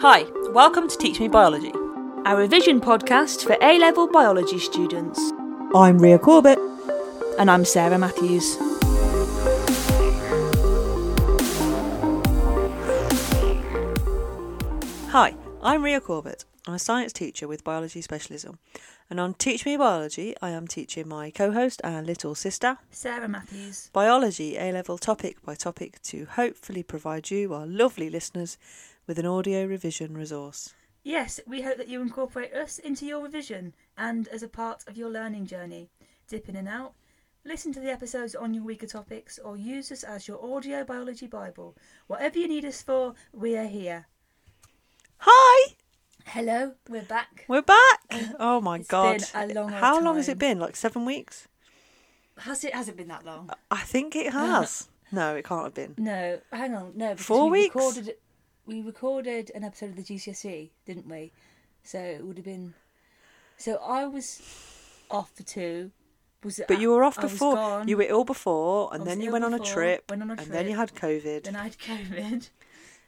Hi, welcome to Teach Me Biology. our revision podcast for A level biology students. I'm Ria Corbett. And I'm Sarah Matthews. Hi, I'm Ria Corbett. I'm a science teacher with biology specialism. And on Teach Me Biology, I am teaching my co host and little sister Sarah Matthews. biology A level topic by topic to hopefully provide you, our lovely listeners, with an audio revision resource. Yes, we hope that you incorporate us into your revision and as a part of your learning journey. Dip in and out, listen to the episodes on your weaker topics, or use us as your audio biology Bible. Whatever you need us for, we are here. Hi! Hello, we're back. We're back! Oh my It's god. been a long old How long has time. it been? Like seven weeks? Has it hasn't been that long? I think it has. no, it can't have been. No, hang on, no. Because Four we weeks? Recorded, we recorded an episode of the GCSE, didn't we? So it would have been. So I was off for two. Was it? But you were off I before. You were ill before, and then you went on before, trip, went on a and then you had COVID. Then I had COVID.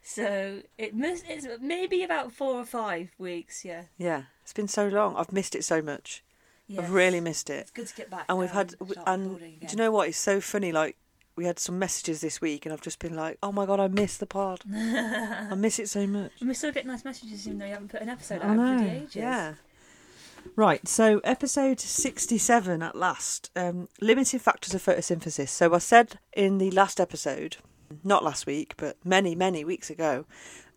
So it must. It's maybe about four or five weeks. Yeah. Yeah, it's been so long. I've missed it so much. Yes. I've really missed it. It's good to get back. And we've had, um, and do you know what? It's so funny. Like we had some messages this week, and I've just been like, "Oh my god, I miss the pod. I miss it so much." And we still get nice messages even though you haven't put an episode out for ages. Yeah. Right, so episode 67 at last. Um, limiting factors of photosynthesis. So I said in the last episode, not last week, but many, many weeks ago,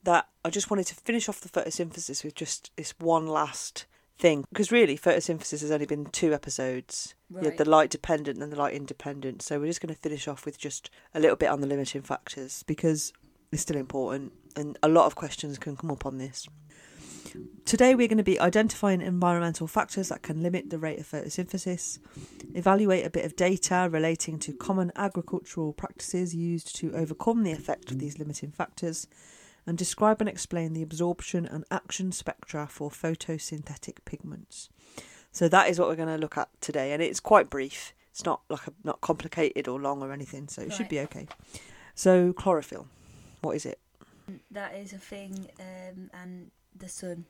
that I just wanted to finish off the photosynthesis with just this one last thing. Because really, photosynthesis has only been two episodes. Right. the light dependent and the light independent. So we're just going to finish off with just a little bit on the limiting factors because it's still important and a lot of questions can come up on this. Today, we're going to be identifying environmental factors that can limit the rate of photosynthesis, evaluate a bit of data relating to common agricultural practices used to overcome the effect of these limiting factors, and describe and explain the absorption and action spectra for photosynthetic pigments. So that is what we're going to look at today, and it's quite brief. It's not like a, not complicated or long or anything, so it should be okay. So chlorophyll, what is it? That is a thing, um, and the sun.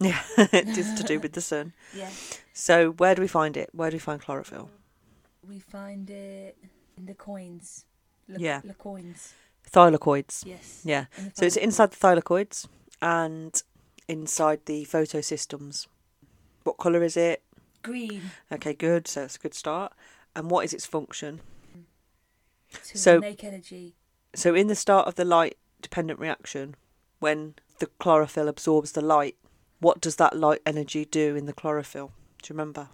Yeah, it is to do with the sun. Yeah. So where do we find it? Where do we find chlorophyll? We find it in the coins. Le- Yeah. The coins. Thylakoids. Yes. Yeah. So it's inside the thylakoids and inside the photosystems. What colour is it? green Okay, good. So it's a good start. And what is its function? to So- make energy. So in the start of the light dependent reaction, when the chlorophyll absorbs the light, what does that light energy do in the chlorophyll? Do you remember?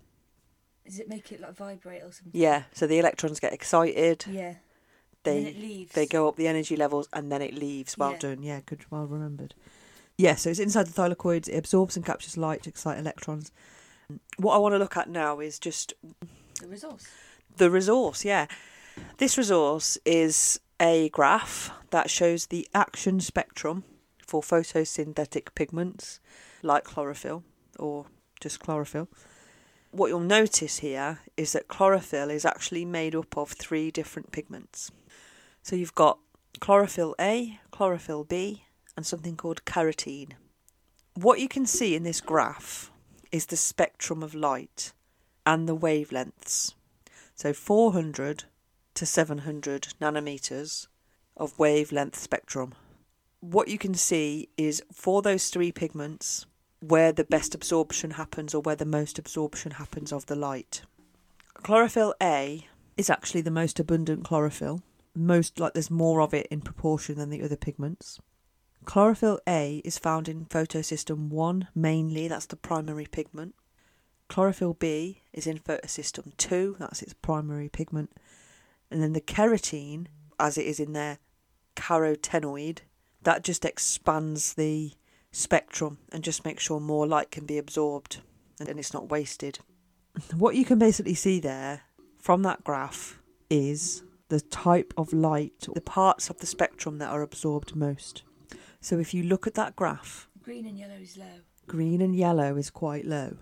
Does it make it like vibrate or something? Yeah. So the electrons get excited. Yeah. They and then it leaves. they go up the energy levels and then it leaves. Well Yeah. done. Yeah, good. Well remembered. Yeah, so it's inside the thylakoids. It absorbs and captures light to excite electrons. What I want to look at now is just the resource. the resource. Yeah, this resource is a graph that shows the action spectrum for photosynthetic pigments like chlorophyll or just chlorophyll. What you'll notice here is that chlorophyll is actually made up of three different pigments. So you've got chlorophyll A, chlorophyll B, and something called carotene. What you can see in this graph is the spectrum of light and the wavelengths. So 400 to 700 nanometers of wavelength spectrum. What you can see is for those three pigments where the best absorption happens or where the most absorption happens of the light. Chlorophyll A is actually the most abundant chlorophyll. Most like there's more of it in proportion than the other pigments. Chlorophyll A is found in photosystem 1 mainly, that's the primary pigment. Chlorophyll B is in photosystem 2, that's its primary pigment. And then the carotene, as it is in there, carotenoid, that just expands the spectrum and just makes sure more light can be absorbed and it's not wasted. What you can basically see there from that graph is the type of light, the parts of the spectrum that are absorbed most. So if you look at that graph, Green and yellow is low. green and yellow is quite low,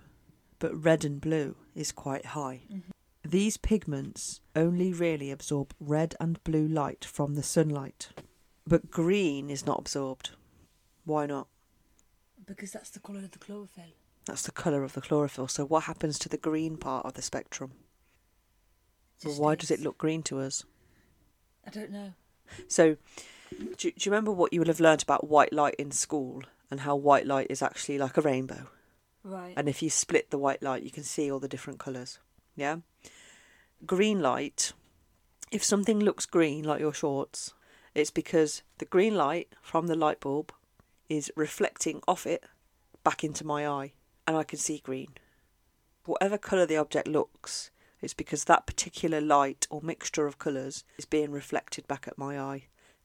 but red and blue is quite high. Mm-hmm. These pigments only really absorb red and blue light from the sunlight, but green is not absorbed. Why not? Because that's the colour of the chlorophyll. That's the colour of the chlorophyll. So what happens to the green part of the spectrum? Well, why does it look green to us? I don't know. So, do, do you remember what you will have learnt about white light in school and how white light is actually like a rainbow? Right. And if you split the white light, you can see all the different colours. Yeah? Green light, if something looks green, like your shorts, it's because the green light from the light bulb is reflecting off it back into my eye, and I can see green. Whatever colour the object looks, it's because that particular light or mixture of colours is being reflected back at my eye.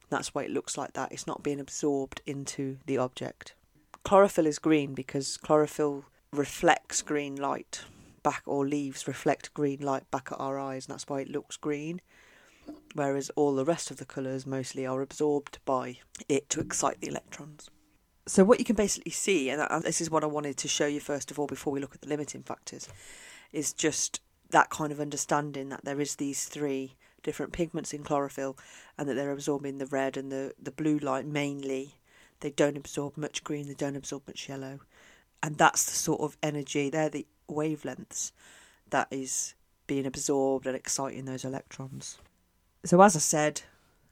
That's why it looks like that. It's not being absorbed into the object. Chlorophyll is green because chlorophyll reflects green light back, or leaves reflect green light back at our eyes, and that's why it looks green. Whereas all the rest of the colours mostly are absorbed by it to excite the electrons. So, what you can basically see, and this is what I wanted to show you first of all before we look at the limiting factors, is just that kind of understanding that there is these three different pigments in chlorophyll and that they're absorbing the red and the, the blue light mainly. They don't absorb much green, they don't absorb much yellow. And that's the sort of energy, they're the wavelengths that is being absorbed and exciting those electrons. So, as I said,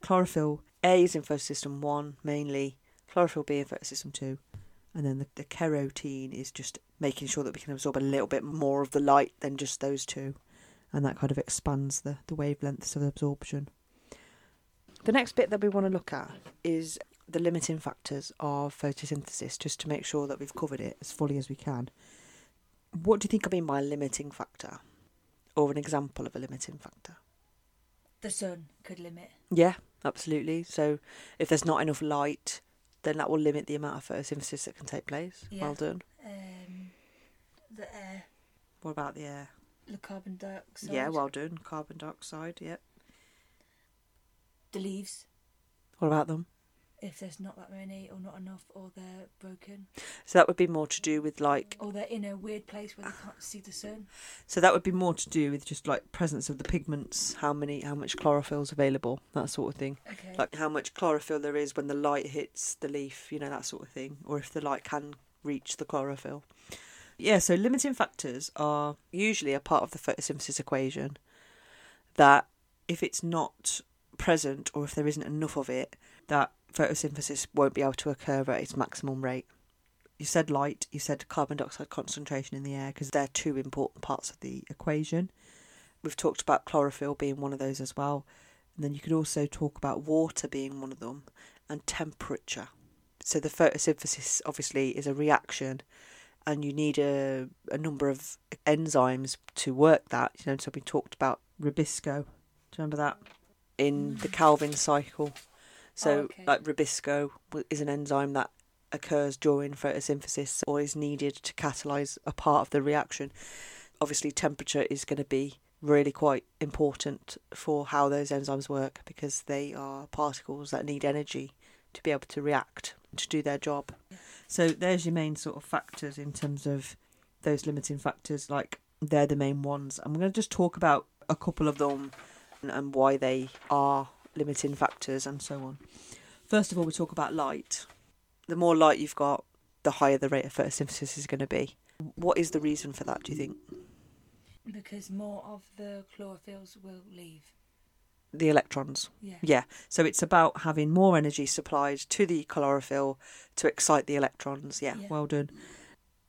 chlorophyll A is in photosystem 1 mainly, chlorophyll B in photosystem 2, and then the, the carotene is just making sure that we can absorb a little bit more of the light than just those two, and that kind of expands the, the wavelengths of absorption. The next bit that we want to look at is the limiting factors of photosynthesis, just to make sure that we've covered it as fully as we can. What do you think I mean by limiting factor? Or an example of a limiting factor? The sun could limit. Yeah, absolutely. So if there's not enough light, then that will limit the amount of photosynthesis that can take place. Yeah. Well done. Um, the air, What about the air? the carbon dioxide. Yeah, well done. Carbon dioxide, yep. The leaves, What about them? If there's not that many or not enough, or they're broken, So that would be more to do with like or they're in a weird place where they can't see the sun. so that would be more to do with just like presence of the pigments, how many how much chlorophyll's available, that sort of thing. Okay. Like how much chlorophyll there is when the light hits the leaf, you know, that sort of thing. Or if the light can reach the chlorophyll. Yeah, so limiting factors are usually a part of the photosynthesis equation that if it's not present or if there isn't enough of it, that photosynthesis won't be able to occur at its maximum rate. You said light, you said carbon dioxide concentration in the air because they're two important parts of the equation. We've talked about chlorophyll being one of those as well. And then you could also talk about water being one of them and temperature. So the photosynthesis obviously is a reaction and you need a, a number of enzymes to work that. You know, so we talked about Rubisco. Do you remember that? In the Calvin cycle. So Oh, okay. like Rubisco is an enzyme that occurs during photosynthesis or is needed to catalyze a part of the reaction. Obviously temperature is going to be really quite important for how those enzymes work because they are particles that need energy to be able to react to do their job. So there's your main sort of factors in terms of those limiting factors. Like they're the main ones. I'm going to just talk about a couple of them and, and why they are limiting factors and so on. First of all, we talk about light. The more light you've got, the higher the rate of photosynthesis is going to be. What is the reason for that? Do you think because more of the chlorophylls will leave. the electrons? Yeah. Yeah, so it's about having more energy supplied to the chlorophyll to excite the electrons. Yeah, Yeah. well done.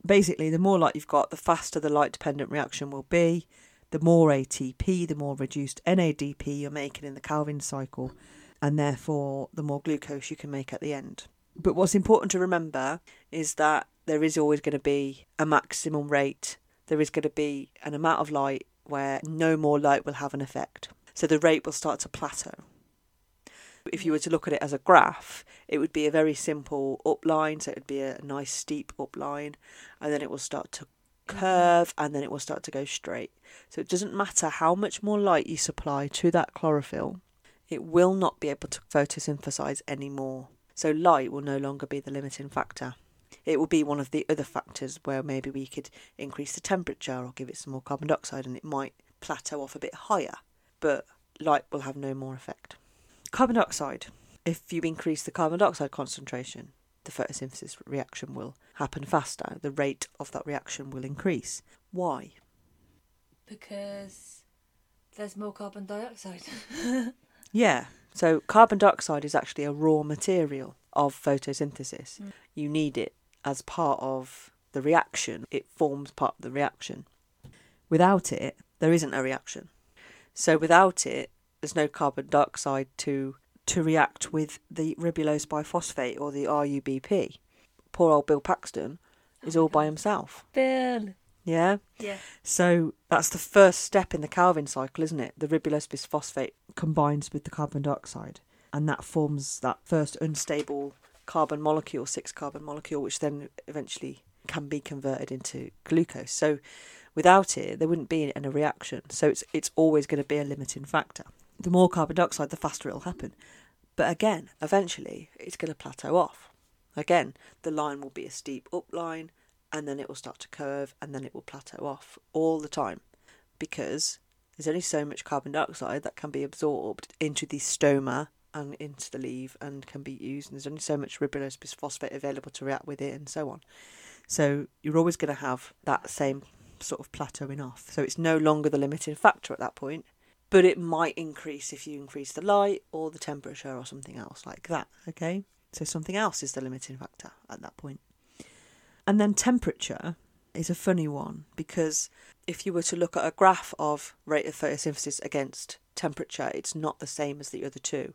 Basically, the more light you've got, the faster the light dependent reaction will be. The more ATP, the more reduced NADP you're making in the Calvin cycle, and therefore the more glucose you can make at the end. But what's important to remember is that there is always going to be a maximum rate. There is going to be an amount of light where no more light will have an effect. So the rate will start to plateau. If you were to look at it as a graph, it would be a very simple upline, so it would be a nice steep upline, and then it will start to Mm-hmm. curve and then it will start to go straight. So it doesn't matter how much more light you supply to that chlorophyll, it will not be able to photosynthesize anymore. So light will no longer be the limiting factor. It will be one of the other factors where maybe we could increase the temperature or give it some more carbon dioxide and it might plateau off a bit higher, but light will have no more effect. Carbon dioxide. If you increase the carbon dioxide concentration, the photosynthesis reaction will happen faster. The rate of that reaction will increase. Why? Because there's more carbon dioxide. Yeah. So carbon dioxide is actually a raw material of photosynthesis. Mm. You need it as part of the reaction. It forms part of the reaction. Without it, there isn't a reaction. So without it, there's no carbon dioxide to to react with the ribulose biphosphate or the RUBP. Poor old Bill Paxton is Oh all by himself. Bill. Yeah. Yeah. So that's the first step in the Calvin cycle, isn't it? The ribulose bisphosphate combines with the carbon dioxide, and that forms that first unstable carbon molecule, six carbon molecule, which then eventually can be converted into glucose. So without it, there wouldn't be any reaction. So it's it's always going to be a limiting factor. The more carbon dioxide, the faster it'll happen. But again, eventually, it's going to plateau off. Again, the line will be a steep up line, and then it will start to curve, and then it will plateau off all the time because there's only so much carbon dioxide that can be absorbed into the stoma and into the leaf and can be used, and there's only so much ribulose bisphosphate available to react with it, and so on. So you're always going to have that same sort of plateauing off. So it's no longer the limiting factor at that point, but it might increase if you increase the light or the temperature or something else like that. Okay, so something else is the limiting factor at that point. And then temperature is a funny one because if you were to look at a graph of rate of photosynthesis against temperature, it's not the same as the other two.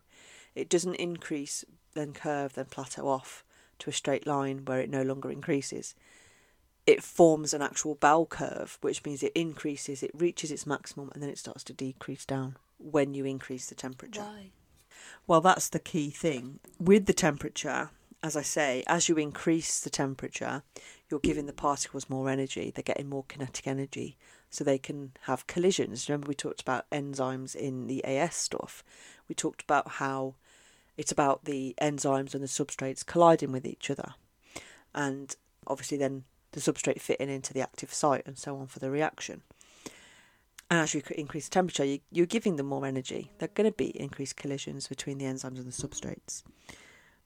It doesn't increase, then curve, then plateau off to a straight line where it no longer increases. It forms an actual bell curve, which means it increases, it reaches its maximum, and then it starts to decrease down when you increase the temperature. Why? Well, that's the key thing. With the temperature, as I say, as you increase the temperature, you're giving the particles more energy. They're getting more kinetic energy, so they can have collisions. Remember, we talked about enzymes in the AS stuff. We talked about how it's about the enzymes and the substrates colliding with each other, and obviously then the substrate fitting into the active site and so on for the reaction. And as you increase the temperature, you, you're giving them more energy. There are going to be increased collisions between the enzymes and the substrates.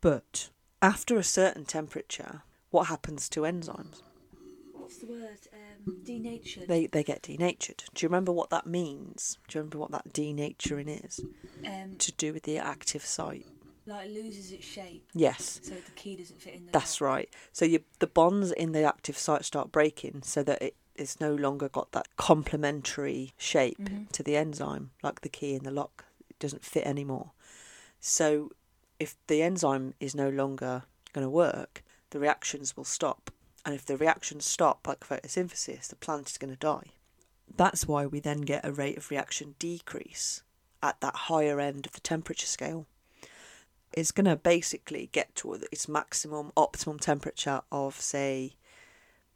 But after a certain temperature, what happens to enzymes? What's the word? Um, denatured. They, they get denatured. Do you remember what that means? Do you remember what that denaturing is? um, To do with the active site. like it loses its shape, Yes, so the key doesn't fit in the. that's right. So you, the bonds in the active site start breaking so that it, it's no longer got that complementary shape Mhm. to the enzyme, like the key in the lock. It doesn't fit anymore. So if the enzyme is no longer going to work, the reactions will stop. And if the reactions stop, like photosynthesis, the plant is going to die. That's why we then get a rate of reaction decrease at that higher end of the temperature scale. It's going to basically get to its maximum optimum temperature of, say,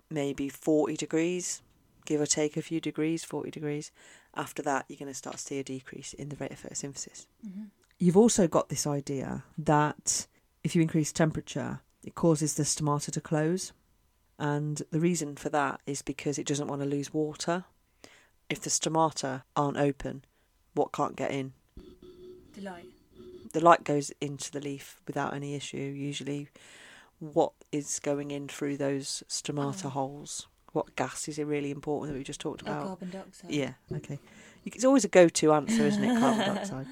maybe 40 degrees, give or take a few degrees, 40 degrees. After that, you're going to start to see a decrease in the rate of photosynthesis. Mhm. You've also got this idea that if you increase temperature, it causes the stomata to close. And the reason for that is because it doesn't want to lose water. If the stomata aren't open, what can't get in? The light. The light goes into the leaf without any issue. Usually, what is going in through those stomata Oh. holes? What gas is it really important that we just talked Oh, about? carbon dioxide. Yeah, okay. It's always a go-to answer, isn't it? Carbon dioxide.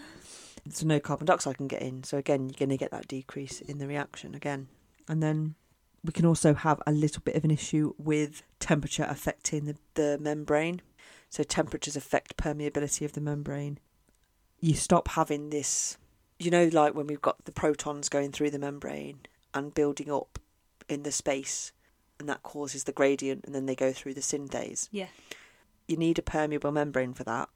So no carbon dioxide can get in. So again, you're going to get that decrease in the reaction again. And then we can also have a little bit of an issue with temperature affecting the, the membrane. So temperatures affect permeability of the membrane. You stop having this, you know, like when we've got the protons going through the membrane and building up in the space, and that causes the gradient, and then they go through the synthase. Yeah. you need a permeable membrane for that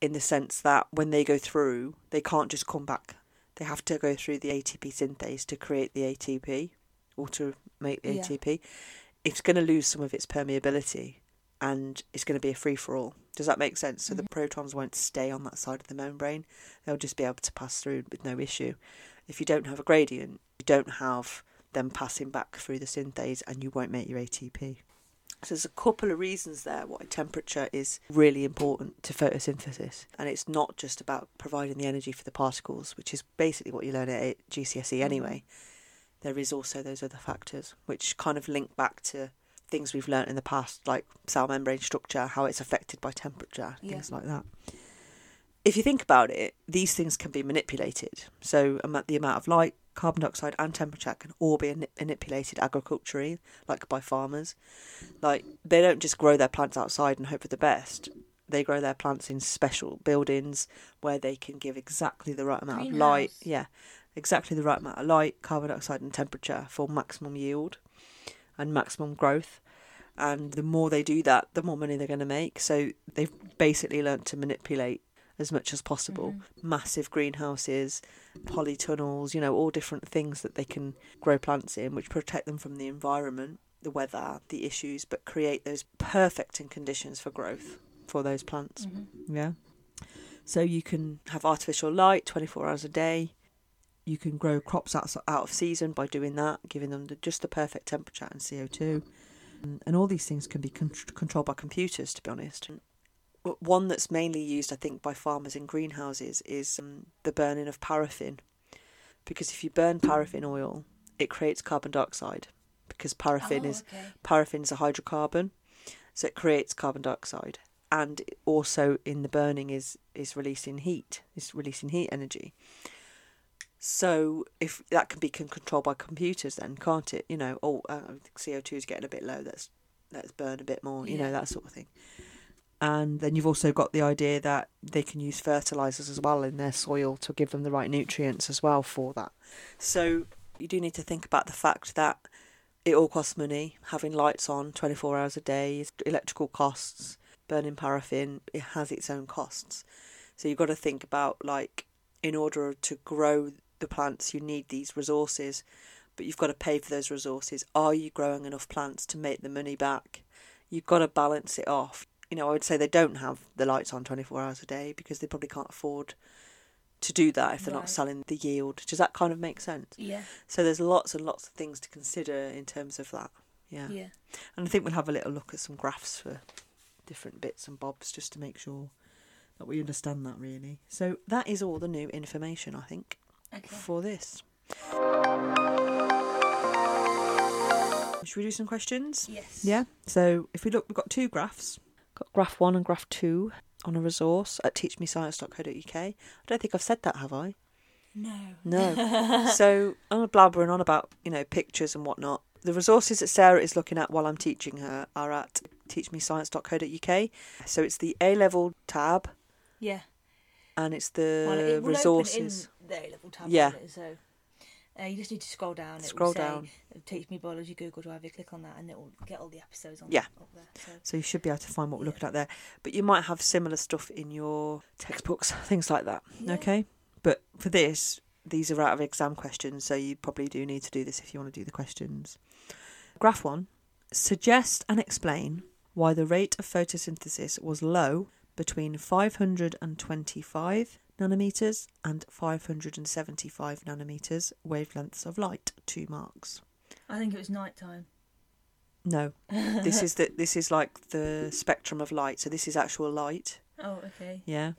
in the sense that when they go through they can't just come back. They have to go through the ATP synthase to create the ATP or to make the Yeah. ATP it's going to lose some of its permeability and it's going to be a free for all does that make sense? So the Mhm. protons won't stay on that side of the membrane. They'll just be able to pass through with no issue if you don't have a gradient you don't have them passing back through the synthase and you won't make your ATP so there's a couple of reasons there why temperature is really important to photosynthesis. And it's not just about providing the energy for the particles, which is basically what you learn at GCSE E mm-hmm. anyway. there is also those other factors which kind of link back to things we've learnt in the past, like cell membrane structure, how it's affected by temperature, Yeah. things like that. If you think about it, these things can be manipulated. So the amount of light, carbon dioxide, and temperature can all be manipulated agriculturally, like by farmers. Like they don't just grow their plants outside and hope for the best. They grow their plants in special buildings where they can give exactly the right amount of light. Yeah, exactly the right amount of light, carbon dioxide, and temperature for maximum yield and maximum growth. And the more they do that, the more money they're going to make. So they've basically learned to manipulate as much as possible. Mm-hmm. Massive greenhouses, polytunnels, you know, all different things that they can grow plants in, which protect them from the environment, the weather, the issues, but create those perfecting conditions for growth for those plants. Mm-hmm. Yeah. So you can have artificial light 24 hours a day. You can grow crops out, out of season by doing that, giving them the, just the perfect temperature and CO2. And, and all these things can be con- controlled by computers, to be honest. One that's mainly used, I think, by farmers in greenhouses is um, the burning of paraffin. Because if you burn paraffin oil, it creates carbon dioxide. Because paraffin Oh, is okay. paraffin is a hydrocarbon, so it creates carbon dioxide, and also in the burning is is releasing heat, is releasing heat energy. So if that can be con- controlled by computers, then can't it? You know, oh, uh, CO two is getting a bit low. Let's let's burn a bit more. You know that sort of thing. And then you've also got the idea that they can use fertilizers as well in their soil to give them the right nutrients as well for that. So you do need to think about the fact that it all costs money. Having lights on 24 hours a day, electrical costs, burning paraffin, it has its own costs. So you've got to think about like, in order to grow the plants, you need these resources, but you've got to pay for those resources. Are you growing enough plants to make the money back? You've got to balance it off. You know, I would say they don't have the lights on 24 hours a day because they probably can't afford to do that if they're Right. not selling the yield. Does that kind of make sense? Yeah, So there's lots and lots of things to consider in terms of that. Yeah. yeah. And I think we'll have a little look at some graphs for different bits and bobs just to make sure that we understand that really. So that is all the new information I think Okay. for this. Should we do some questions? Yes. Yeah. So if we look, we've got two graphs. Got graph one and graph two on a resource at teachmescience.co.uk. I don't think I've said that, have I? No. No. so I'm blabbering on about, you know, pictures and whatnot. The resources that Sarah is looking at while I'm teaching her are at teachmescience.co.uk. So it's the A level tab Yeah. and it's the Well, it resources. the A-level tab. Yeah. It, so uh, you just need to scroll down. It Scroll will say, down. uh, Teach me biology Google Drive. You click on that, and it will get all the episodes on. Yeah. Up there. So So you should be able to find what we're Yeah. looking at there. But you might have similar stuff in your textbooks, things like that. Yeah. Okay. But for this, these are out of exam questions, so you probably do need to do this if you want to do the questions. Graph one suggest and explain why the rate of photosynthesis was low between 525 nanometers and 575 nanometers wavelengths of light. Two marks. I think it was night time. No, this is the this is like the spectrum of light. So this is actual light. Oh, okay. Yeah.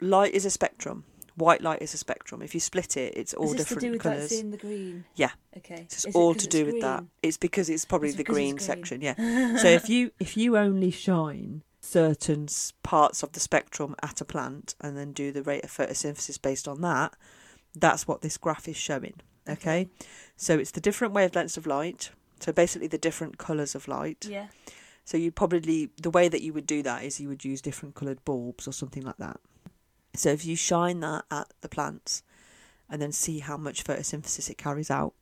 Light is a spectrum. White light is a spectrum. If you split it, it's all Is this different to do with colours. seeing the green? Yeah. Okay. So it's Is it to do with that. It's because it's probably It's the green, green. section. Yeah. so if you if you only shine certain parts of the spectrum at a plant and then do the rate of photosynthesis based on that, that's what this graph is showing. Okay. So it's the different wavelengths of light. So basically the different colours of light. Yeah. So you probably the way that you would do that is you would use different coloured bulbs or something like that. So if you shine that at the plants and then see how much photosynthesis it carries out,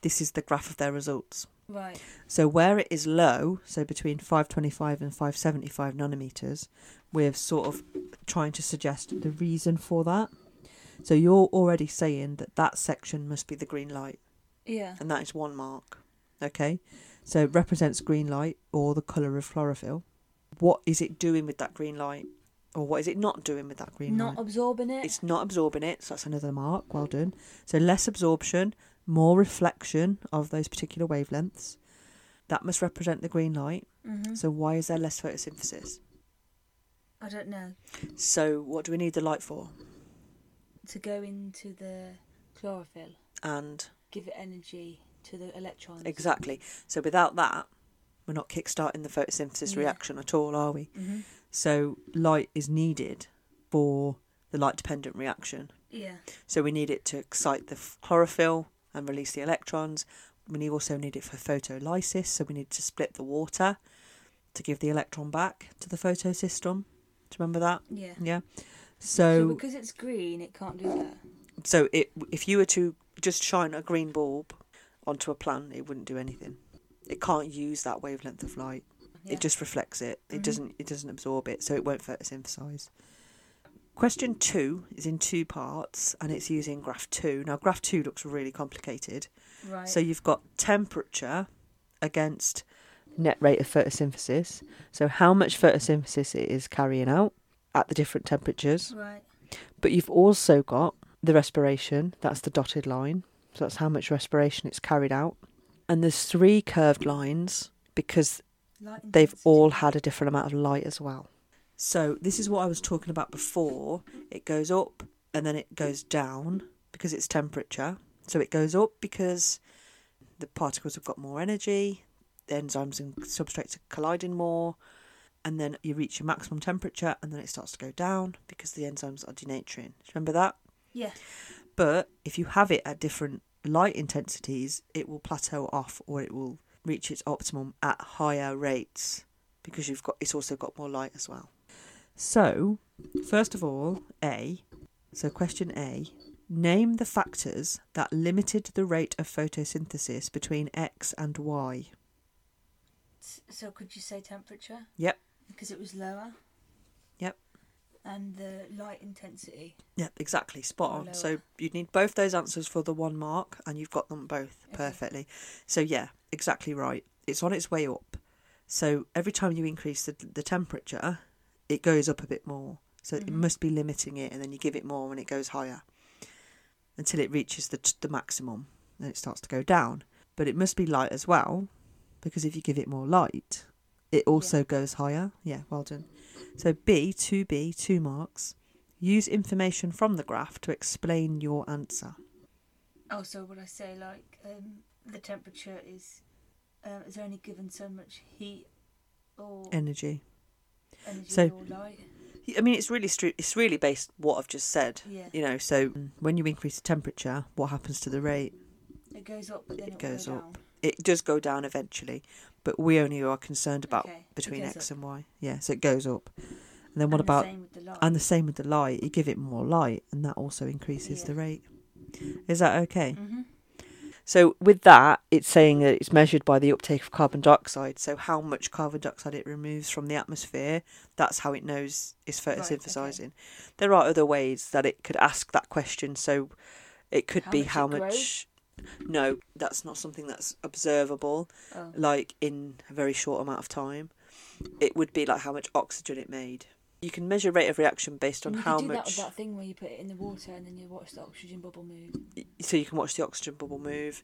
this is the graph of their results. Right. So where it is low, so between 525 and 575 nanometers, we're sort of trying to suggest the reason for that. So you're already saying that that section must be the green light, Yeah. and that is one mark. Okay, so it represents green light or the colour of chlorophyll. What is it doing with that green light, or what is it not doing with that green Not light? Not absorbing it. It's not absorbing it, so that's another mark. Well done. So less absorption, more reflection of those particular wavelengths. That must represent the green light. hmm So why is there less photosynthesis? I don't know. So what do we need the light for? To go into the chlorophyll. and Give it energy to the electrons. exactly. So without that, we're not kickstarting the photosynthesis Yeah. reaction at all, are we? hmm So light is needed for the light dependent reaction. Yeah. So we need it to excite the f- chlorophyll and release the electrons. We need- also need it for photolysis, so we need to split the water to give the electron back to the photosystem. Do you remember that? Yeah. Yeah. So So because it's green, it can't do that. so it if you were to just shine a green bulb onto a plant, it wouldn't do anything. It can't use that wavelength of light. Yeah. It just reflects it. It Mhm. doesn't it doesn't absorb it, so it won't photosynthesize. Question two is in two parts and it's using graph two. Now graph two looks really complicated. right. So you've got temperature against net rate of photosynthesis. So how much photosynthesis it is carrying out at the different temperatures. right. But you've also got the respiration, that's the dotted line. So that's how much respiration it's carried out. And there's three curved lines because they've all had a different amount of light as well. So this is what I was talking about before. It goes up and then it goes down because it's temperature. So it goes up because the particles have got more energy, the enzymes and substrates are colliding more, and then you reach your maximum temperature and then it starts to go down because the enzymes are denaturing. Remember that? Yeah. But if you have it at different light intensities, it will plateau off or it will reach its optimum at higher rates because you've got it's also got more light as well. So, first of all, A. So question A, name the factors that limited the rate of photosynthesis between X and Y. So could you say temperature? Yep. Because it was lower. Yep. And the light intensity. Yep, exactly, spot on. lower. So you'd need both those answers for the one mark, and you've got them both Okay. perfectly. So yeah, exactly right. It's on its way up. So every time you increase the the temperature, it goes up a bit more. So it Mhm. must be limiting it, and then you give it more, and it goes higher until it reaches the the maximum, and it starts to go down. But it must be light as well, because if you give it more light, it also goes higher. Yeah, well done. So B, two B, two marks. Use information from the graph to explain your answer. Oh, so would I say like um, the temperature is um, is only given so much heat or Energy. So- light? I mean, it's really stru- it's really based what I've just said. Yeah. You know, so when you increase the temperature, what happens to the rate? It goes up, but then It it, goes go up. down. It does go down eventually, but we only are concerned about Okay, between X up. and Y. Yeah, so it goes up. And then what And about the same with the light? and the same with the light? You give it more light, and that also increases the rate. Is that okay? hmm So with that, it's saying that it's measured by the uptake of carbon dioxide. So how much carbon dioxide it removes from the atmosphere, that's how it knows it's Right, photosynthesizing. There are other ways that it could ask that question. So it could How be much how grows? much. No, that's not something that's observable, Oh. like in a very short amount of time. It would be like how much oxygen it made. You can measure rate of reaction based on you how do that much. with that thing where you put it in the water and then you watch the oxygen bubble move. so you can watch the oxygen bubble move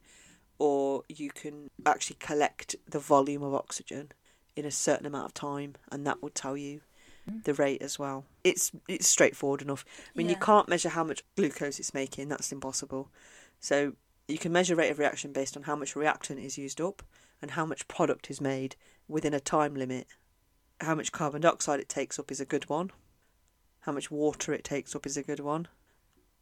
or you can actually collect the volume of oxygen in a certain amount of time and that will tell you Mm. the rate as well it's it's straightforward enough i mean you can't measure how much glucose it's making that's impossible so you can measure rate of reaction based on how much reactant is used up and how much product is made within a time limit how much carbon dioxide it takes up is a good one how much water it takes up is a good one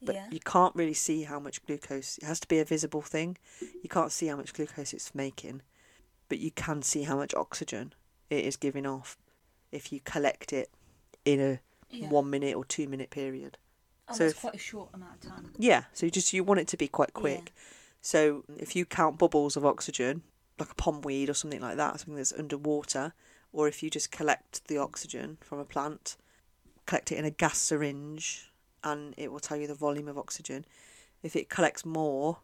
but yeah. you can't really see how much glucose. It has to be a visible thing. You can't see how much glucose it's making, but you can see how much oxygen it is giving off if you collect it in a yeah. one minute or two minute period. Oh, so that's if- quite a short amount of time. Yeah, so you just you want it to be quite quick. So if you count bubbles of oxygen, like a pondweed or something like that, something that's underwater, or if you just collect the oxygen from a plant, collect it in a gas syringe, and it will tell you the volume of oxygen. If it collects more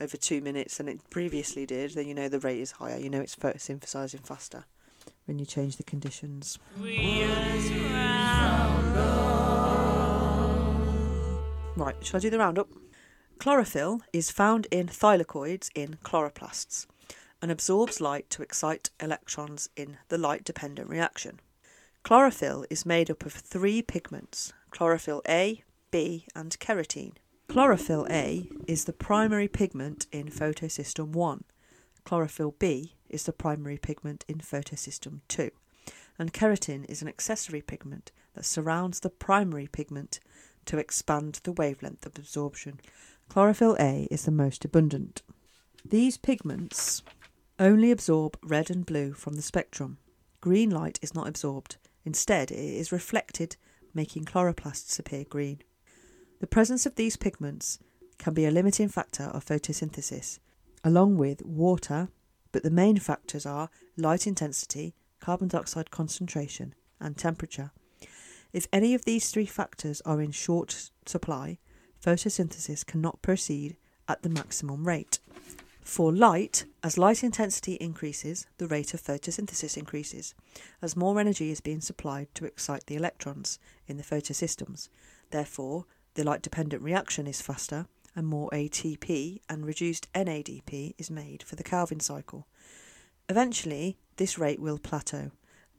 over two minutes than it previously did, then you know the rate is higher. You know it's photosynthesizing faster when you change the conditions. Right, shall I do the roundup? Chlorophyll is found in thylakoids in chloroplasts and absorbs light to excite electrons in the light dependent reaction. Chlorophyll is made up of three pigments chlorophyll A, B, and carotene. Chlorophyll A is the primary pigment in photosystem 1. Chlorophyll B is the primary pigment in photosystem 2. And carotene is an accessory pigment that surrounds the primary pigment to expand the wavelength of absorption. Chlorophyll A is the most abundant. These pigments only absorb red and blue from the spectrum. Green light is not absorbed. Instead, it is reflected, making chloroplasts appear green. The presence of these pigments can be a limiting factor of photosynthesis, along with water, but the main factors are light intensity, carbon dioxide concentration, and temperature. If any of these three factors are in short supply, photosynthesis cannot proceed at the maximum rate. For light, as light intensity increases, the rate of photosynthesis increases, as more energy is being supplied to excite the electrons in the photosystems. Therefore, the light dependent reaction is faster, and more ATP and reduced NADP is made for the Calvin cycle. Eventually, this rate will plateau,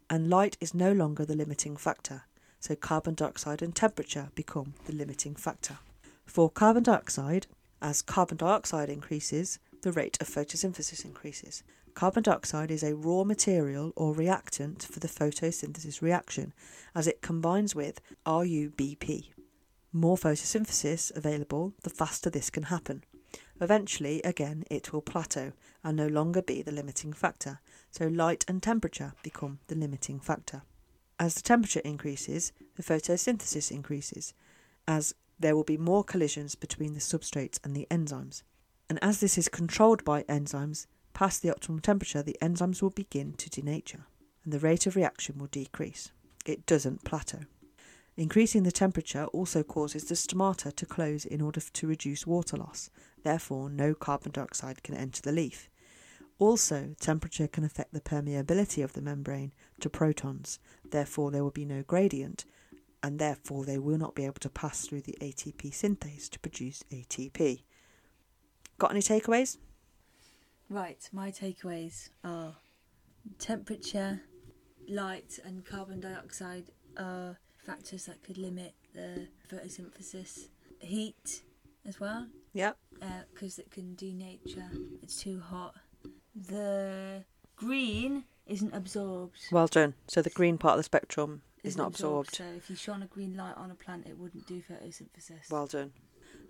and light is no longer the limiting factor, so carbon dioxide and temperature become the limiting factor. For carbon dioxide, as carbon dioxide increases, the rate of photosynthesis increases. Carbon dioxide is a raw material or reactant for the photosynthesis reaction as it combines with RUBP, more photosynthesis available, the faster this can happen. Eventually, again, it will plateau and no longer be the limiting factor, so light and temperature become the limiting factor. As the temperature increases, the photosynthesis increases, as there will be more collisions between the substrates and the enzymes. And as this is controlled by enzymes, past the optimal temperature, the enzymes will begin to denature, and the rate of reaction will decrease. It doesn't plateau. Increasing the temperature also causes the stomata to close in order to reduce water loss. Therefore, no carbon dioxide can enter the leaf. Also, temperature can affect the permeability of the membrane to protons. Therefore, there will be no gradient, and therefore they will not be able to pass through the ATP synthase to produce ATP. Got any takeaways? Right, my takeaways are temperature, light, and carbon dioxide are factors that could limit the photosynthesis. Heat as well, Yep. Uh, because it can denature. It's too hot. The green isn't absorbed. Well done. So the green part of the spectrum is not absorbed. So if you shone a green light on a plant, it wouldn't do photosynthesis. Well done.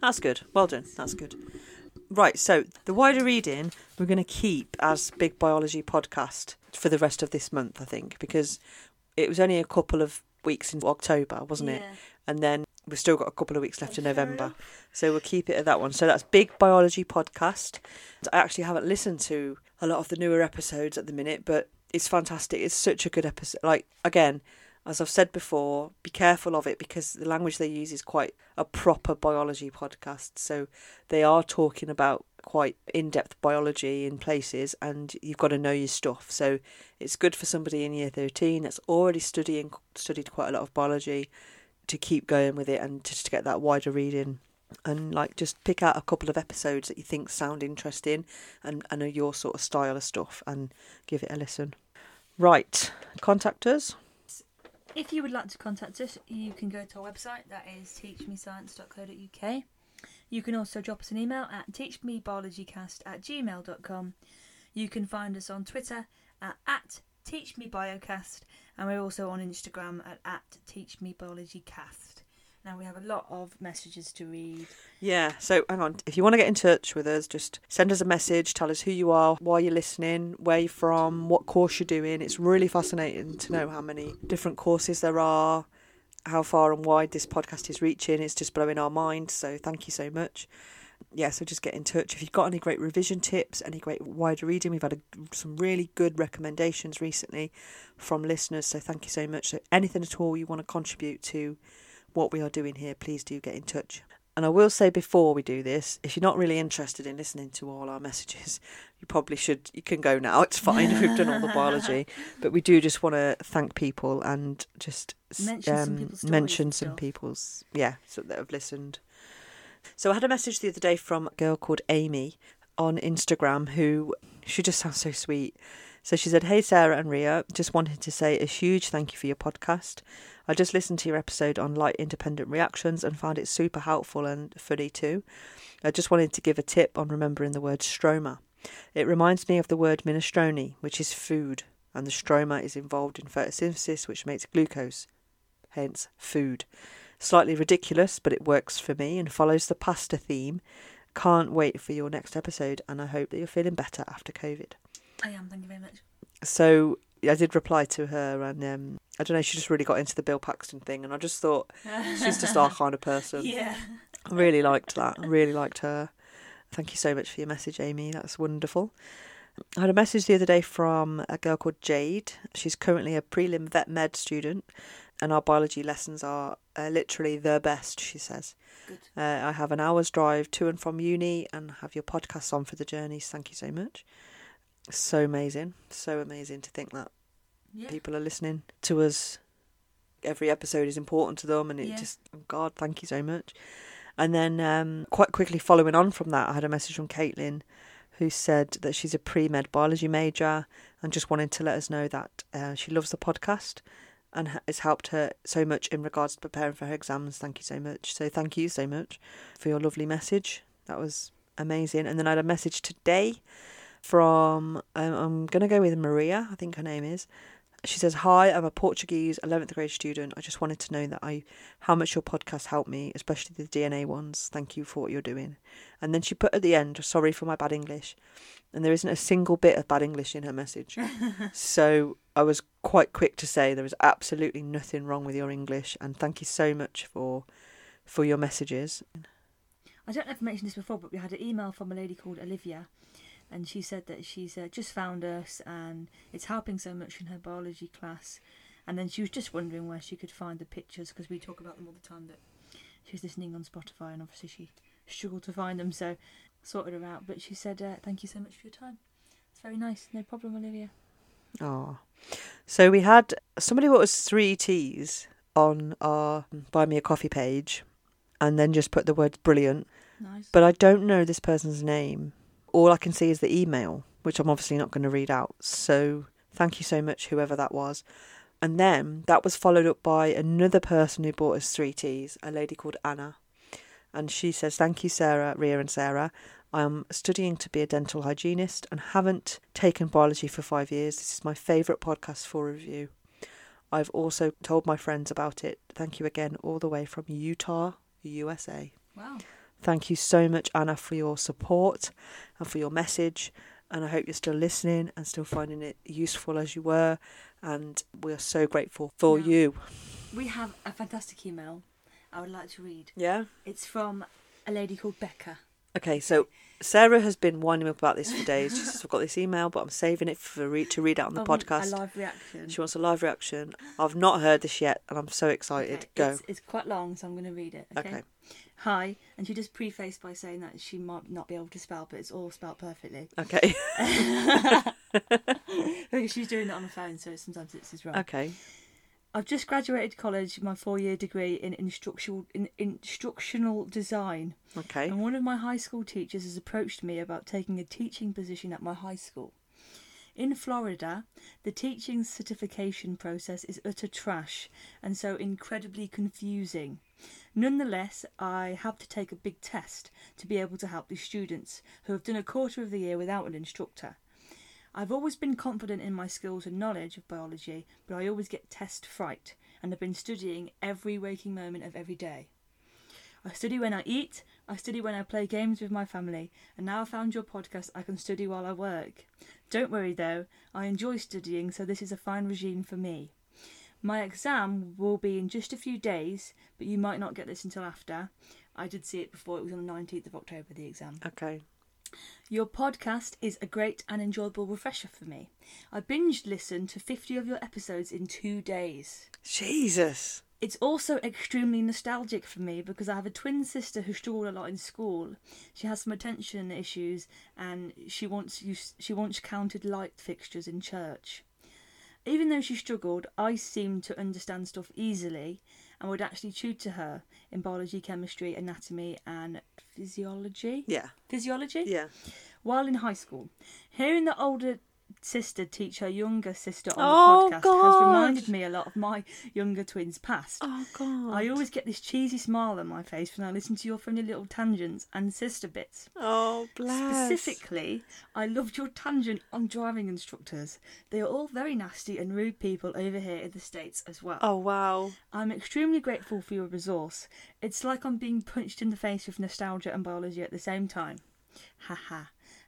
That's good. Well done. That's good. Right, so the wider reading we're going to keep as Big Biology podcast for the rest of this month, I think, because it was only a couple of weeks in October, wasn't it? Yeah. And then we've still got a couple of weeks left in November. So we'll keep it at that one. So that's Big Biology Podcast. I actually haven't listened to a lot of the newer episodes at the minute, but it's fantastic. It's such a good episode. Like, again, as I've said before, be careful of it because the language they use is quite a proper biology podcast. So they are talking about quite in depth biology in places, and you've got to know your stuff. So it's good for somebody in year 13 that's already studying studied quite a lot of biology to keep going with it and just to get that wider reading and like just pick out a couple of episodes that you think sound interesting and, and are your sort of style of stuff and give it a listen. Right, contact us. If you would like to contact us, you can go to our website, that is teachmescience.co.uk. You can also drop us an email at teachmebiologycast at gmail.com. You can find us on Twitter at, at teachmebiocast, and we're also on Instagram at, at teachmebiologycast. Now we have a lot of messages to read. Yeah, so hang on. If you want to get in touch with us, just send us a message, tell us who you are, why you're listening, where you're from, what course you're doing. It's really fascinating to know how many different courses there are, how far and wide this podcast is reaching. It's just blowing our mind. So thank you so much. Yeah, so just get in touch. If you've got any great revision tips, any great wider reading, we've had a, some really good recommendations recently from listeners. So thank you so much. So anything at all you want to contribute to what we are doing here, please do get in touch. And I will say before we do this, if you're not really interested in listening to all our messages, you probably should. You can go now. It's fine. We've done all the biology, but we do just want to thank people and just Mention some um, people's mention some people's yeah, so that have listened. So I had a message the other day from a girl called Amy on Instagram who she just sounds so sweet. So she said, Hey, Sarah and Ria, just wanted to say a huge thank you for your podcast. I just listened to your episode on light independent reactions and found it super helpful and funny too. I just wanted to give a tip on remembering the word stroma. It reminds me of the word minestrone, which is food, and the stroma is involved in photosynthesis, which makes glucose, hence food. Slightly ridiculous, but it works for me and follows the pasta theme. Can't wait for your next episode, and I hope that you're feeling better after COVID. I am. Thank you very much. So I did reply to her, and um, I don't know, she just really got into the Bill Paxton thing, and I just thought she's just our kind of person. yeah. I really liked that. I really liked her. Thank you so much for your message, Amy. That's wonderful. I had a message the other day from a girl called Jade. She's currently a prelim vet med student, and our biology lessons are uh, literally the best, she says. Good. Uh, I have an hour's drive to and from uni and have your podcast on for the journeys. Thank you so much. So amazing. So amazing to think that Yeah. people are listening to us. Every episode is important to them, and it Yeah. just, oh God, thank you so much. And then, um, quite quickly following on from that, I had a message from Caitlin who said that she's a pre med biology major and just wanted to let us know that uh, she loves the podcast and ha- it's helped her so much in regards to preparing for her exams. Thank you so much. So, thank you so much for your lovely message. That was amazing. And then I had a message today from, um, I'm going to go with Maria, I think her name is. She says, Hi, I'm a Portuguese 11th grade student. I just wanted to know that I how much your podcast helped me, especially the DNA ones. Thank you for what you're doing. And then she put at the end, Sorry for my bad English. And there isn't a single bit of bad English in her message. so I was quite quick to say there is absolutely nothing wrong with your English. And thank you so much for for your messages. I don't know if I mentioned this before, but we had an email from a lady called Olivia, and she said that she's uh, just found us and it's helping so much in her biology class. And then she was just wondering where she could find the pictures because we talk about them all the time. That she was listening on Spotify, and obviously she struggled to find them, so sorted her out. But she said, uh, "Thank you so much for your time. It's very nice. No problem, Olivia." Oh. So we had somebody what was three teas on our Buy Me a Coffee page and then just put the words brilliant. Nice. But I don't know this person's name. All I can see is the email, which I'm obviously not going to read out. So thank you so much, whoever that was. And then that was followed up by another person who bought us three teas, a lady called Anna. And she says, Thank you, Sarah, Ria, and Sarah. I am studying to be a dental hygienist and haven't taken biology for five years. This is my favourite podcast for review. I've also told my friends about it. Thank you again, all the way from Utah, USA. wow. Thank you so much, Anna, for your support and for your message. And I hope you're still listening and still finding it useful as you were. And we are so grateful for you. We have a fantastic email. I would like to read. Yeah. It's from a lady called Becca. Okay, so Sarah has been winding me up about this for days. She says, I've got this email, but I'm saving it for re- to read out on the I podcast. A live reaction. She wants a live reaction. I've not heard this yet, and I'm so excited. Okay, Go. It's, it's quite long, so I'm going to read it. Okay? Okay. Hi, and she just prefaced by saying that she might not be able to spell, but it's all spelled perfectly. Okay. She's doing it on the phone, so sometimes it's is wrong. okay. I've just graduated college, my four-year degree in instructional in instructional design, Okay. and one of my high school teachers has approached me about taking a teaching position at my high school. In Florida, the teaching certification process is utter trash and so incredibly confusing. Nonetheless, I have to take a big test to be able to help these students who have done a quarter of the year without an instructor. I've always been confident in my skills and knowledge of biology, but I always get test fright and have been studying every waking moment of every day. I study when I eat, I study when I play games with my family, and now I found your podcast, I can study while I work. Don't worry though, I enjoy studying, so this is a fine regime for me. My exam will be in just a few days, but you might not get this until after. I did see it before, it was on the 19th of October, the exam. Okay. Your podcast is a great and enjoyable refresher for me. I binged listened to 50 of your episodes in two days. Jesus. It's also extremely nostalgic for me because I have a twin sister who struggled a lot in school. She has some attention issues and she once used, she once counted light fixtures in church. Even though she struggled, I seemed to understand stuff easily and would actually tutor her in biology, chemistry, anatomy, and physiology. Yeah. Physiology? Yeah. while in high school. Hearing the older sister teach her younger sister on Oh, the podcast has reminded me a lot of my younger twins' past. Oh God. I always get this cheesy smile on my face when I listen to your funny little tangents and sister bits. Oh bless. Specifically, I loved your tangent on driving instructors. They are all very nasty and rude people over here in the States as well. Oh wow. I'm extremely grateful for your resource. It's like I'm being punched in the face with nostalgia and biology at the same time. Haha.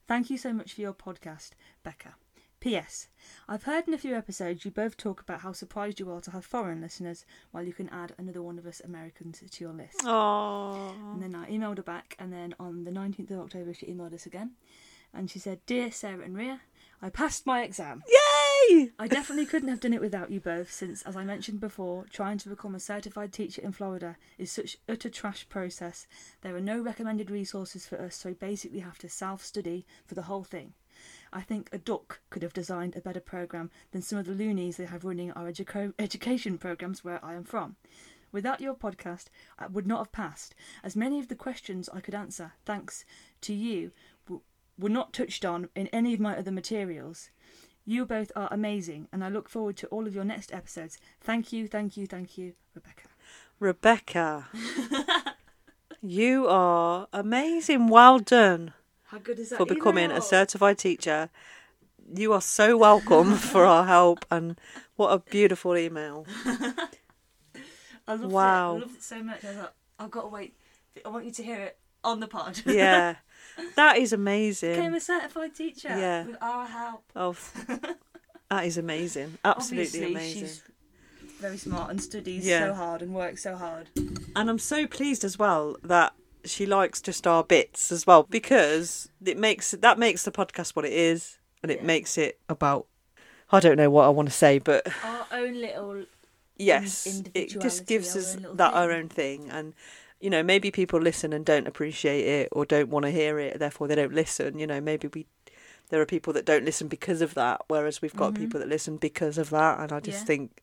Thank you so much for your podcast, Becca. P.S. I've heard in a few episodes you both talk about how surprised you are to have foreign listeners, while you can add another one of us Americans to your list. Oh. And then I emailed her back, and then on the 19th of October, she emailed us again. And she said, Dear Sarah and Ria, I passed my exam. Yay! I definitely couldn't have done it without you both, since, as I mentioned before, trying to become a certified teacher in Florida is such utter trash process. There are no recommended resources for us, so we basically have to self study for the whole thing. I think a duck could have designed a better program than some of the loonies they have running our education programs where I am from. Without your podcast, I would not have passed, as many of the questions I could answer, thanks to you, w- were not touched on in any of my other materials. You both are amazing, and I look forward to all of your next episodes. Thank you, thank you, thank you, Rebecca. Rebecca. you are amazing. Well done How good is that? for becoming a certified teacher. You are so welcome for our help and what a beautiful email. I loved Wow. it. I loved it so much. I thought, I've got to wait. I want you to hear it on the pod. Yeah. That is amazing. Became a certified teacher. Yeah. With our help. Oh, that is amazing. Absolutely Obviously, amazing. she's very smart and studies Yeah. so hard and works so hard. And I'm so pleased as well that she likes just our bits as well because it makes that makes the podcast what it is and it Yeah. makes it about I don't know what I want to say but Our own little. yes it just gives us that our own thing and you know maybe people listen and don't appreciate it or don't want to hear it therefore they don't listen you know maybe we there are people that don't listen because of that whereas we've got Mhm. people that listen because of that and I just Yeah. think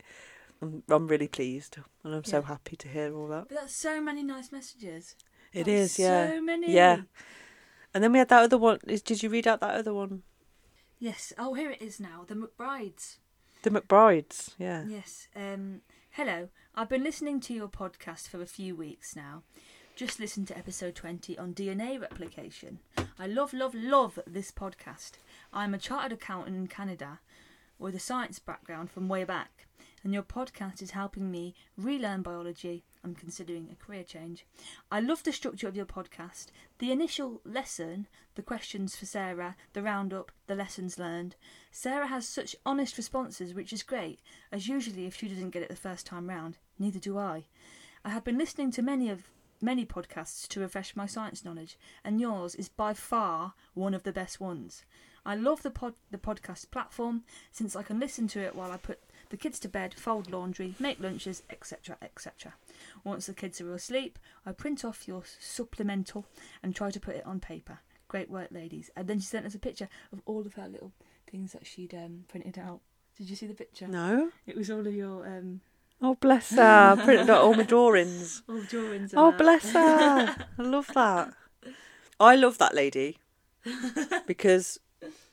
I'm, I'm really pleased and I'm so happy to hear all that But that's so many nice messages. It That's yeah So many. Yeah. And then we had that other one. Did you read out that other one? Yes. Oh, here it is now. The McBrides. The McBrides. Yeah. Yes. Um, hello. I've been listening to your podcast for a few weeks now. Just listened to episode 20 on DNA replication. I love, love, love this podcast. I'm a chartered accountant in Canada with a science background from way back, and your podcast is helping me relearn biology. I'm considering a career change. I love the structure of your podcast. The initial lesson, the questions for Sarah, the roundup, the lessons learned. Sarah has such honest responses, which is great, as usually if she doesn't get it the first time round, neither do I. I have been listening to many of many podcasts to refresh my science knowledge, and yours is by far one of the best ones. I love the pod the podcast platform since I can listen to it while I put the kids to bed, fold laundry, make lunches, etc., etc. Once the kids are asleep, I print off your supplemental and try to put it on paper. Great work, ladies. And then she sent us a picture of all of her little things that she'd um, printed out. Did you see the picture? No. It was all of your um, Oh bless her. Printed out all my drawings. all drawings. Oh that. bless her. I love that. I love that lady because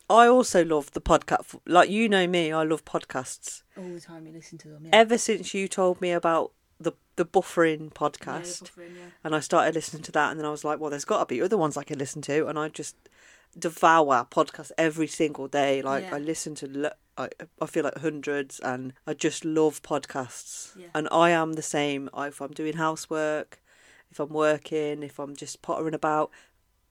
I also love the podcast. Like you know me, I love podcasts. All the time you listen to them. Yeah. Ever since you told me about the the buffering Yeah, the podcast, buffering, yeah. and I started listening to that, and then I was like, well, there's got to be other ones I can listen to, and I just devour podcasts every single day. Like Yeah. I listen to, lo- I I feel like hundreds, and I just love podcasts. Yeah. And I am the same. I- If I'm doing housework, if I'm working, if I'm just pottering about,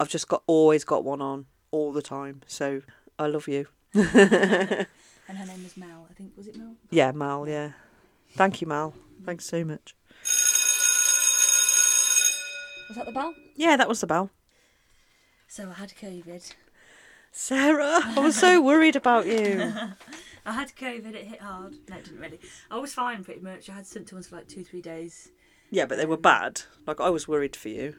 I've just got always got one on all the time. So I love you. And her name was Mel. I think was it Mel? Yeah, Mal. Yeah, thank you, Mal. Thanks so much. Was that the bell? Yeah, that was the bell. So I had COVID. Sarah, I was so worried about you. I had COVID. It hit hard. No, it didn't really. I was fine pretty much. I had symptoms for like two, three days. Yeah, but they were bad. Like I was worried for you.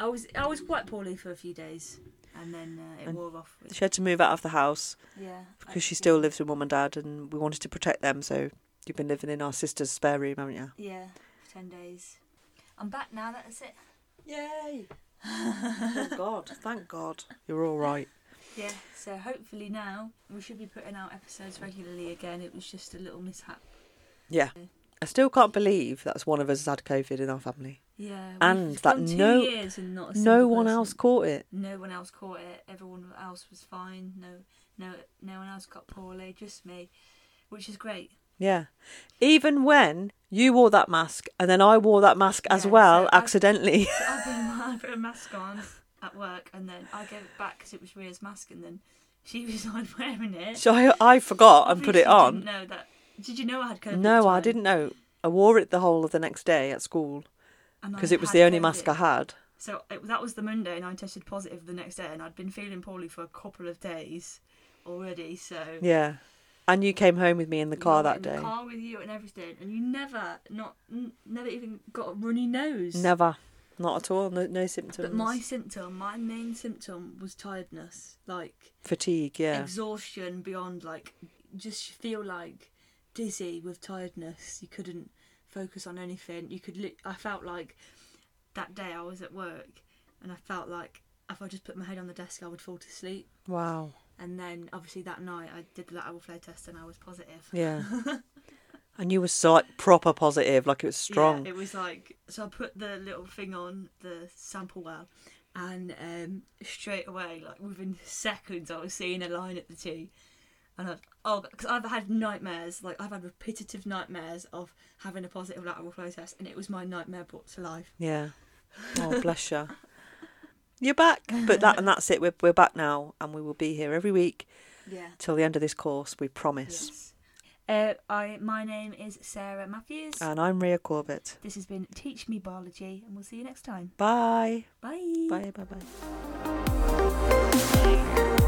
I was I was quite poorly for a few days, and then uh, it And- wore off. With, She had to move out of the house yeah, because she I- still lives with mum and dad, and we wanted to protect them. So you've been living in our sister's spare room, haven't you? Yeah, for ten days. I'm back now. That's it. Yay! Oh God! Thank God you're all right. Yeah, so hopefully now we should be putting out episodes regularly again. It was just a little mishap. Yeah. I still can't believe that's one of us has had COVID in our family. Yeah, And that no- years and not No one person- else caught it. No one else caught it. Everyone else was fine. No, no, no one else got poorly. Just me, which is great. Yeah. Even when you wore that mask and then I wore that mask as Yeah, well, so accidentally. I've been I put a mask on at work, and then I gave it back because it was Ria's mask, and then she was on wearing it. so I, I forgot and put it on. Didn't know that. Did you know I had COVID? No, I didn't know. I wore it the whole of the next day at school because it was the only COVID. mask I had. So it, that was the Monday, and I tested positive the next day, and I'd been feeling poorly for a couple of days already. So Yeah. And you came home with me in the car that in the day. car with you and everything, and you never, not, n- never even got a runny nose. Never. Not at all. No, no symptoms. But my symptom, my main symptom was tiredness, like Fatigue, yeah. exhaustion beyond, like just feel like dizzy with tiredness. You couldn't focus on anything. You could. Li- I felt like that day I was at work, and I felt like if I just put my head on the desk, I would fall to sleep. Wow. And then obviously that night I did the lateral flow test and I was positive. Yeah. and you were so like, proper positive, like it was strong. Yeah, it was like so I put the little thing on the sample well, and um, straight away, like within seconds, I was seeing a line at the T, and I oh, because I've had nightmares, like I've had repetitive nightmares of having a positive lateral flow test, and it was my nightmare brought to life. Yeah. Oh, bless you. You're back, but that and that's it. We're we're back now, and we will be here every week Yeah. till the end of this course. We promise. Yes. Uh, I my name is Sarah Matthews. And I'm Ria Corbett. this has been Teach Me Biology, and we'll see you next time. Bye. Bye. Bye. Bye. Bye.